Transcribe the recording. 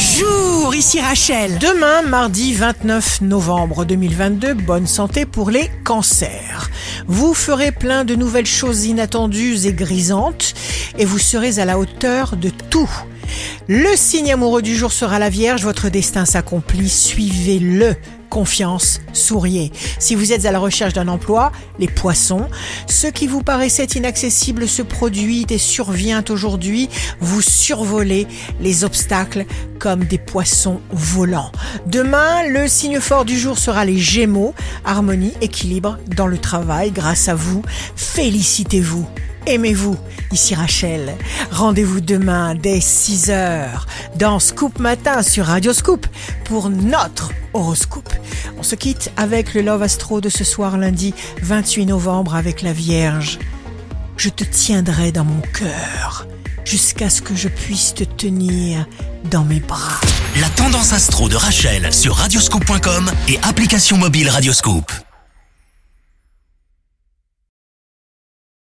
Bonjour, ici Rachel. Demain, mardi 29 novembre 2022, bonne santé pour les cancers. Vous ferez plein de nouvelles choses inattendues et grisantes et vous serez à la hauteur de tout. Le signe amoureux du jour sera la Vierge, votre destin s'accomplit, suivez-le. Confiance, souriez. Si vous êtes à la recherche d'un emploi, les poissons, ce qui vous paraissait inaccessible se produit et survient aujourd'hui, vous survolez les obstacles comme des poissons volants. Demain, le signe fort du jour sera les Gémeaux, harmonie, équilibre dans le travail grâce à vous. Félicitez-vous. Aimez-vous, ici Rachel. Rendez-vous demain dès 6h dans Scoop Matin sur Radio Scoop pour notre horoscope. On se quitte avec le Love Astro de ce soir lundi 28 novembre avec la Vierge. Je te tiendrai dans mon cœur jusqu'à ce que je puisse te tenir dans mes bras. La tendance astro de Rachel sur radioscope.com et application mobile Radioscope.